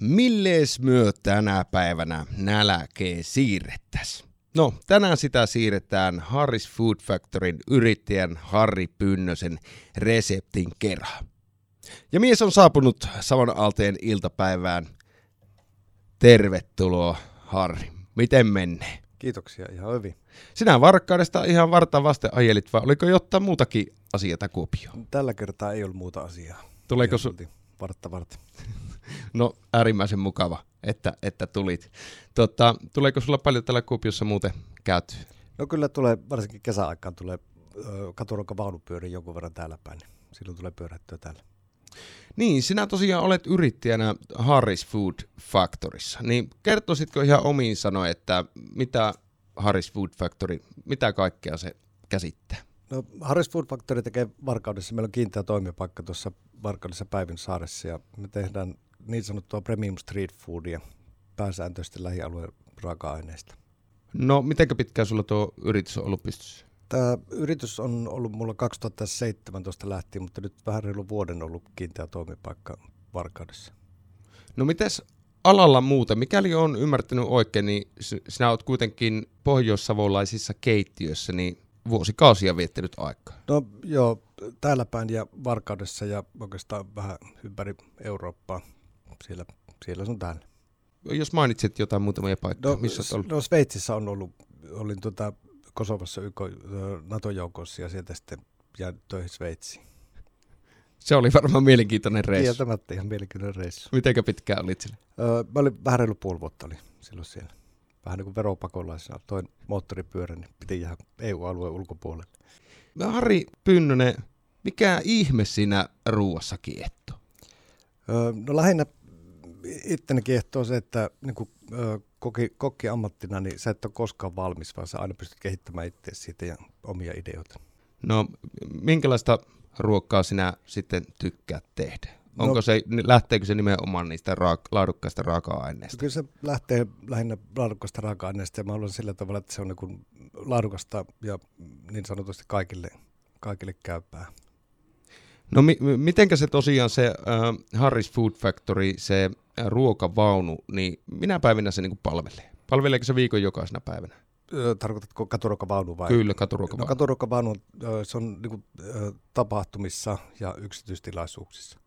Milles myö tänä päivänä nälkee siirrettäs? No, tänään sitä siirretään Harris Food Factoryn yrittäjän Harri Pynnösen reseptin kerran. Ja mies on saapunut saman alteen iltapäivään. Tervetuloa, Harri. Miten menee? Kiitoksia, ihan hyvin. Sinä Varkkaudesta ihan varta vasten ajelit, vai oliko jotain muutakin asiaa Kuopioon? Tällä kertaa ei ollut muuta asiaa. Tuleeko su- vartta vartta. No äärimmäisen mukava, että, että tulit. Tota, tuleeko sulla paljon tällä Kuopiossa muuten käyty? No kyllä tulee, varsinkin kesäaikaan tulee katuruokka vaunupyöri jonkun verran täällä päin. Niin silloin tulee pyörättyä täällä. Niin, sinä tosiaan olet yrittäjänä Harris Food Factorissa. Niin kertoisitko ihan omiin sanoin, että mitä Harris Food Factory, mitä kaikkea se käsittää? No, Harris Food Factory tekee Varkaudessa. Meillä on kiinteä toimipaikka tuossa Varkaudessa Päivin saaressa ja me tehdään niin sanottua premium street foodia pääsääntöisesti lähialueen raaka-aineista. No, miten pitkään sulla tuo yritys on ollut pystyssä? Tämä yritys on ollut mulla 2017 lähtien, mutta nyt vähän reilu vuoden ollut kiinteä toimipaikka Varkaudessa. No mites alalla muuten, mikäli on ymmärtänyt oikein, niin sinä olet kuitenkin pohjoissavolaisissa keittiöissä, niin vuosikausia viettänyt aikaa. No joo, täällä päin ja Varkaudessa ja oikeastaan vähän ympäri Eurooppaa, siellä, siellä sun täällä. Jos mainitsit jotain muutamia paikkoja, no, missä olet ollut? No Sveitsissä on ollut, olin tuota Kosovassa YK NATO-joukossa ja sieltä sitten jäänyt töihin Sveitsiin. Se oli varmaan mielenkiintoinen reissu. Kieltämättä ihan mielenkiintoinen reissu. Mitenkä pitkään olit siellä? Öö, mä olin vähän reilu puoli vuotta oli silloin siellä. Vähän niin kuin veropakolaisena. Toin moottoripyörä, niin piti jäädä EU-alueen ulkopuolelle. No, Harri Pynnönen, mikä ihme siinä ruuassa kiehto? Öö, no lähinnä itteni kiehtoo se, että niin kuin, koki, kokki ammattina, niin sä et ole koskaan valmis, vaan sä aina pystyt kehittämään itse siitä ja omia ideoita. No, minkälaista ruokaa sinä sitten tykkäät tehdä? No. Onko no, se, lähteekö se nimenomaan niistä raak- laadukkaista raaka-aineista? Kyllä se lähtee lähinnä laadukkaista raaka-aineista ja mä haluan sillä tavalla, että se on niin laadukasta ja niin sanotusti kaikille, kaikille käypää. No mi- mitenkä se tosiaan se äh, Harris Food Factory, se äh, ruokavaunu, niin minä päivinä se niin palvelee? Palveleeko se viikon jokaisena päivänä? Tarkoitatko katuruokavaunu vai? Kyllä, katuruokavaunu. No, katuruokavaunu se on niin kuin, tapahtumissa ja yksityistilaisuuksissa.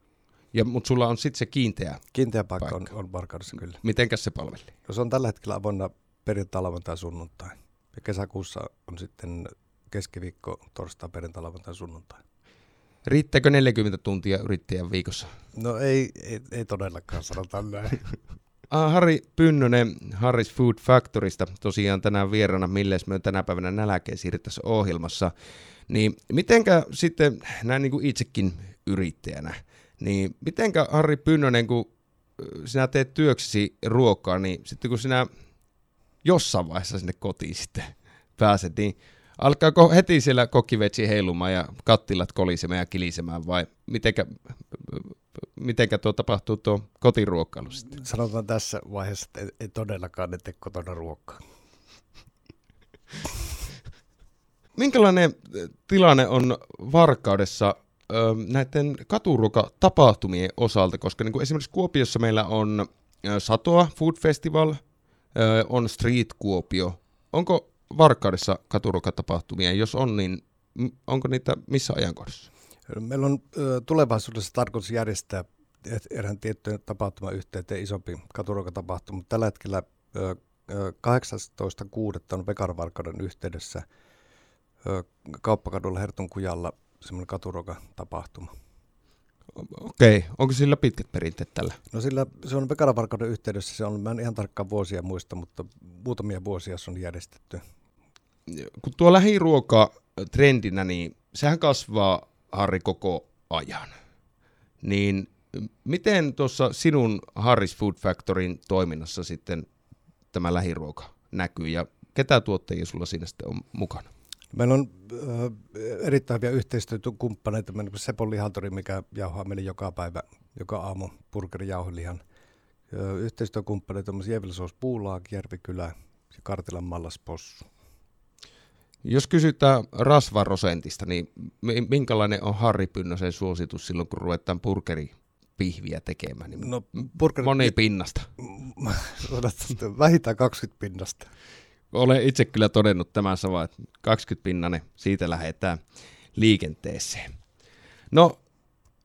Ja, mutta sulla on sitten se kiinteä Kiinteä paikka, paikka. on, on Varkaudessa kyllä. Mitenkäs se palveli? No se on tällä hetkellä avoinna perjantai, lauantai, sunnuntai. Ja kesäkuussa on sitten keskiviikko, torstai, perjantai, lauantai, sunnuntai. Riittääkö 40 tuntia yrittäjän viikossa? No ei, ei, ei todellakaan, sanotaan näin. Ah, Harri Pynnönen Harris Food Factorista, tosiaan tänään vierana, milles me tänä päivänä nälkeen siirryttäisiin ohjelmassa. Niin mitenkä sitten, näin niin kuin itsekin yrittäjänä, niin mitenkä Harri Pynnönen, kun sinä teet työksesi ruokaa, niin sitten kun sinä jossain vaiheessa sinne kotiin sitten pääset, niin alkaako heti siellä kokkivetsi heilumaan ja kattilat kolisemaan ja kilisemään vai mitenkä, mitenkä tuo tapahtuu tuo kotiruokkailu sitten? Sanotaan tässä vaiheessa, että ei, ei todellakaan ne tee kotona ruokaa. Minkälainen tilanne on Varkaudessa näiden katuruokatapahtumien osalta, koska niin kuin esimerkiksi Kuopiossa meillä on Satoa Food Festival, on Street Kuopio. Onko Varkaudessa katuruokatapahtumia? Jos on, niin onko niitä missä ajankohdassa? Meillä on tulevaisuudessa tarkoitus järjestää erään tiettyjen tapahtumayhteyteen isompi katuruokatapahtuma, mutta tällä hetkellä 18.6. on Vekarvarkauden yhteydessä Kauppakadulla Herton kujalla semmoinen katuruokatapahtuma. Okei, onko sillä pitkät perinteet tällä? No sillä se on Vekaravarkauden yhteydessä, se on, mä en ihan tarkkaan vuosia muista, mutta muutamia vuosia se on järjestetty. Kun tuo lähiruoka trendinä, niin sehän kasvaa Harri koko ajan. Niin miten tuossa sinun Harris Food Factoryn toiminnassa sitten tämä lähiruoka näkyy ja ketä tuottajia sulla siinä sitten on mukana? Meillä on äh, erittäin hyviä yhteistyökumppaneita. Meillä on Sepon lihantori, mikä jauhaa meille joka päivä, joka aamu burgerin jauhelihan. Äh, yhteistyökumppaneita on Jevilasoos Puulaak, Järvikylä Kartilan Mallas Possu. Jos kysytään rasvarosentista, niin minkälainen on Harri Pynnösen suositus silloin, kun ruvetaan burgeri pihviä tekemään? Niin No, burgerit, Moni pinnasta. vähintään 20 pinnasta. Olen itse kyllä todennut tämän sama, että 20 pinnanen, siitä lähdetään liikenteeseen. No,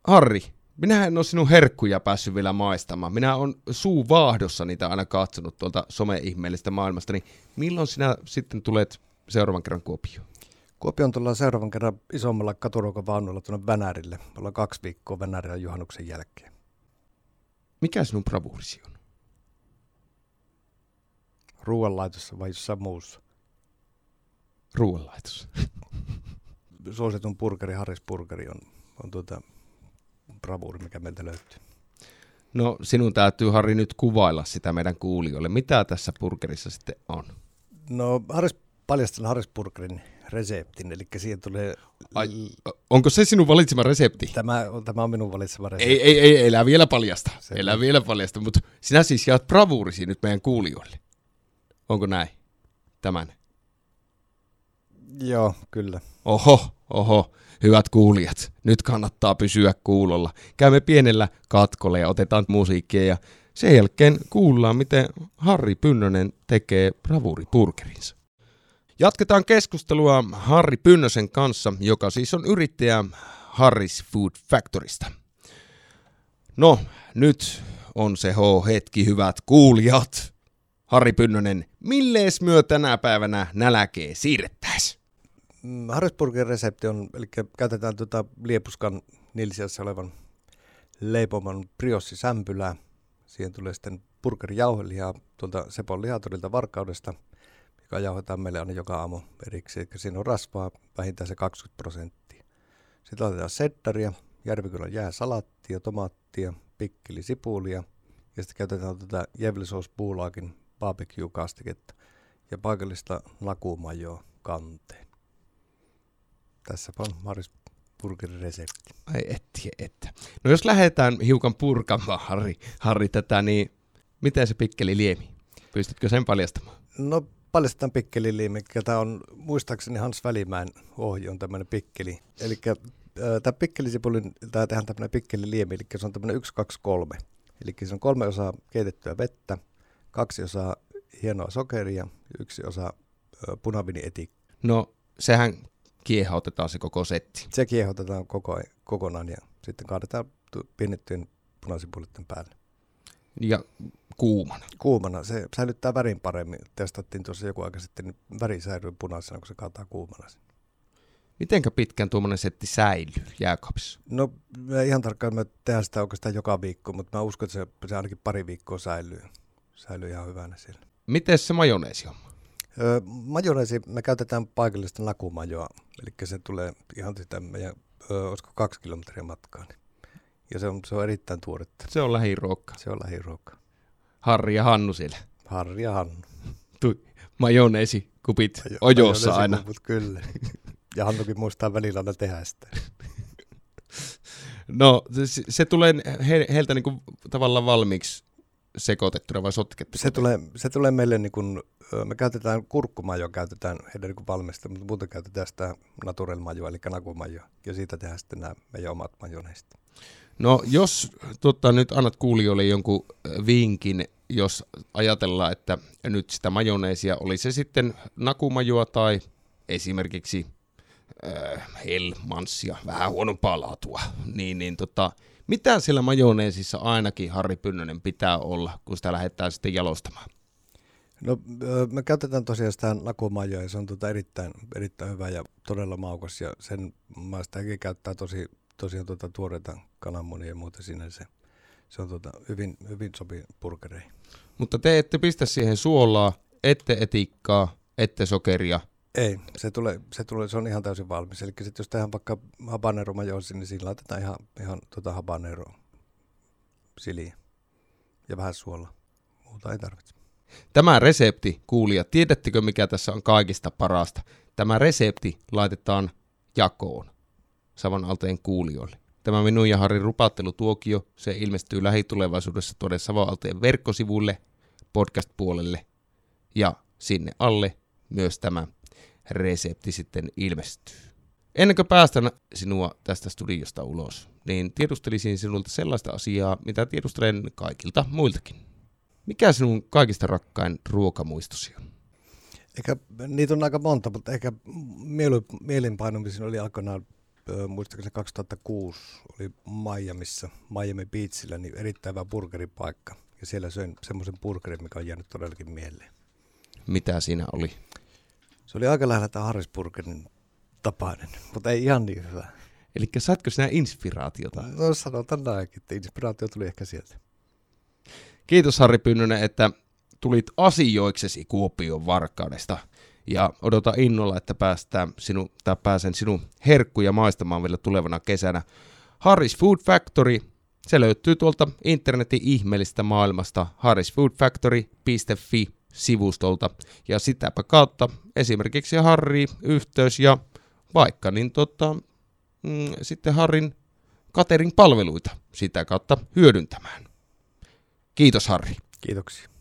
Harri, minä en ole sinun herkkuja päässyt vielä maistamaan. Minä olen suu vaahdossa niitä aina katsonut tuolta some-ihmeellistä maailmasta, niin milloin sinä sitten tulet seuraavan kerran Kuopioon? Kuopion tullaan seuraavan kerran isommalla katuruokavaunulla tuonne Vänärille. Ollaan kaksi viikkoa Vänärillä juhannuksen jälkeen. Mikä sinun bravuurisi on? Ruoanlaitossa vai jossain muussa. Ruoanlaitos. Suositun burgeri, Harris Burgeri on, on tuota bravuuri, mikä meiltä löytyy. No sinun täytyy Harri nyt kuvailla sitä meidän kuulijoille. Mitä tässä burgerissa sitten on? No Harris, paljastan Harris Burgerin reseptin, eli siihen tulee... Ai, onko se sinun valitsema resepti? Tämä, on, tämä on minun valitsema resepti. Ei, ei, ei, elää vielä paljasta. Se- Elää vielä paljasta, mutta sinä siis jaat bravuurisi nyt meidän kuulijoille. Onko näin? Tämän. Joo, kyllä. Oho, oho, hyvät kuulijat, nyt kannattaa pysyä kuulolla. Käymme pienellä katkolla ja otetaan musiikkia ja sen jälkeen kuullaan, miten Harri Pynnönen tekee bravuuripurgerinsa. Jatketaan keskustelua Harri Pynnösen kanssa, joka siis on yrittäjä Harris Food Factorista. No, nyt on se H-hetki, hyvät kuulijat. Harri Pynnönen, millees myö tänä päivänä näläkee siirrettäis? Mm, Harrisburgin resepti on, eli käytetään tuota liepuskan nilsiassa olevan leipoman briossisämpylää. Siihen tulee sitten burgerijauhelihaa tuolta Sepon lihatorilta Varkaudesta, joka jauhetaan meille aina joka aamu erikseen. Eli siinä on rasvaa vähintään se 20 prosenttia. Sitten laitetaan seddaria, Järvikylän jääsalattia, tomaattia, pikkelisipulia ja sitten käytetään tätä jevlisouspuulaakin barbecue-kastiketta ja paikallista lakumajoa kanteen. Tässä on Maris Burgerin resepti. Ai etti, että. No jos lähdetään hiukan purkamaan, Harri, Harri tätä, niin miten se pikkeli liemi? Pystytkö sen paljastamaan? No paljastetaan pikkeliliimi, tämä on muistaakseni Hans Välimäen ohje on tämmöinen pikkeli. Eli tämä pikkelisipulin, tämä tehdään tämmöinen pikkeliliemi, eli se on tämmöinen 1, 2, 3. Eli se on kolme osaa keitettyä vettä, kaksi osaa hienoa sokeria yksi osa ö, punavinietiikkaa. No sehän kiehautetaan se koko setti. Se kiehotetaan koko, kokonaan ja sitten kaadetaan pienettyjen punasipulitten päälle. Ja kuumana. Kuumana, se säilyttää värin paremmin. Testattiin tuossa joku aika sitten, niin väri säilyy punaisena, kun se kaataa kuumana. Mitenkä pitkään tuommoinen setti säilyy jääkaapissa? No ihan tarkkaan me tehdään sitä oikeastaan joka viikko, mutta mä uskon, että se, se ainakin pari viikkoa säilyy. Säilyy ihan hyvänä siellä. Miten se majoneesi on? Öö, majoneesi, me käytetään paikallista nakumajoa, eli se tulee ihan sitä meidän, öö, olisiko kaksi kilometriä matkaa. Niin. Ja se on, se on erittäin tuoretta. Se on lähiruokka. Se on lähiruoka. Harri ja Hannu siellä. Harri ja Hannu. Tui, majoneesi, kupit ojossa aina. Majoneesikuput, Kyllä. Ja Hannukin muistaa välillä aina tehdä sitä. No se, se tulee he, heiltä niinku tavallaan valmiiksi sekoitettuna vai sotkettuna? Se tulee, se tulee meille, niin kuin, me käytetään kurkkumajoa, käytetään heidän niin valmista, mutta muuten käytetään sitä natural majoa, eli nakumajoa. Ja siitä tehdään sitten nämä meidän omat majoneesit. No jos tota, nyt annat kuulijoille jonkun vinkin, jos ajatellaan, että nyt sitä majoneesia, oli se sitten nakumajoa tai esimerkiksi äh, Hellmansia, vähän huonompaa laatua, niin, niin tota, mitä siellä majoneesissa ainakin Harri Pynnönen pitää olla, kun sitä lähdetään sitten jalostamaan? No, ö, me käytetään tosiaan sitä nakumajoa ja se on tota erittäin, erittäin hyvä ja todella maukas. Ja sen sitäkin käyttää tosi, tosiaan tota tuoreita kananmunia ja muuta siinä. Se, se on tota hyvin, hyvin sopii burgereihin. Mutta te ette pistä siihen suolaa, ette etikkaa, ette sokeria. Ei, se, tulee, se, tulee, se on ihan täysin valmis. Eli sit jos tehdään vaikka habanero majoisi, niin siinä laitetaan ihan, ihan tota habanero siliä ja vähän suolaa. Muuta ei tarvitse. Tämä resepti, kuulijat, tiedättekö mikä tässä on kaikista parasta? Tämä resepti laitetaan jakoon Savon Alteen kuulijoille. Tämä minun ja Harrin rupattelutuokio, se ilmestyy lähitulevaisuudessa tuonne Savon Alteen verkkosivuille, podcast-puolelle ja sinne alle myös tämä resepti sitten ilmestyy. Ennen kuin päästän sinua tästä studiosta ulos, niin tiedustelisin sinulta sellaista asiaa, mitä tiedustelen kaikilta muiltakin. Mikä sinun kaikista rakkain ruokamuistosi on? Eikä, niitä on aika monta, mutta ehkä mielinpainumisen oli aikoinaan, muistaakseni 2006, oli Miamiissa, Miami Beachillä, niin erittäin hyvä burgeripaikka. Ja siellä söin semmoisen burgerin, mikä on jäänyt todellakin mieleen. Mitä siinä oli? Se oli aika lähellä tämä Harrisburgerin tapainen, mutta ei ihan niin hyvä. Eli saatko sinä inspiraatiota? No sanotaan näinkin, että inspiraatio tuli ehkä sieltä. Kiitos Harri Pynnönen, että tulit asioiksesi Kuopion Varkaudesta. Ja odota innolla, että päästään sinu, tai pääsen sinun herkkuja maistamaan vielä tulevana kesänä. Harris Food Factory, se löytyy tuolta internetin ihmeellistä maailmasta harrisfoodfactory.fi sivustolta. Ja sitäpä kautta esimerkiksi Harri yhteys ja vaikka niin tota, mm, sitten Harrin catering-palveluita sitä kautta hyödyntämään. Kiitos Harri. Kiitoksia.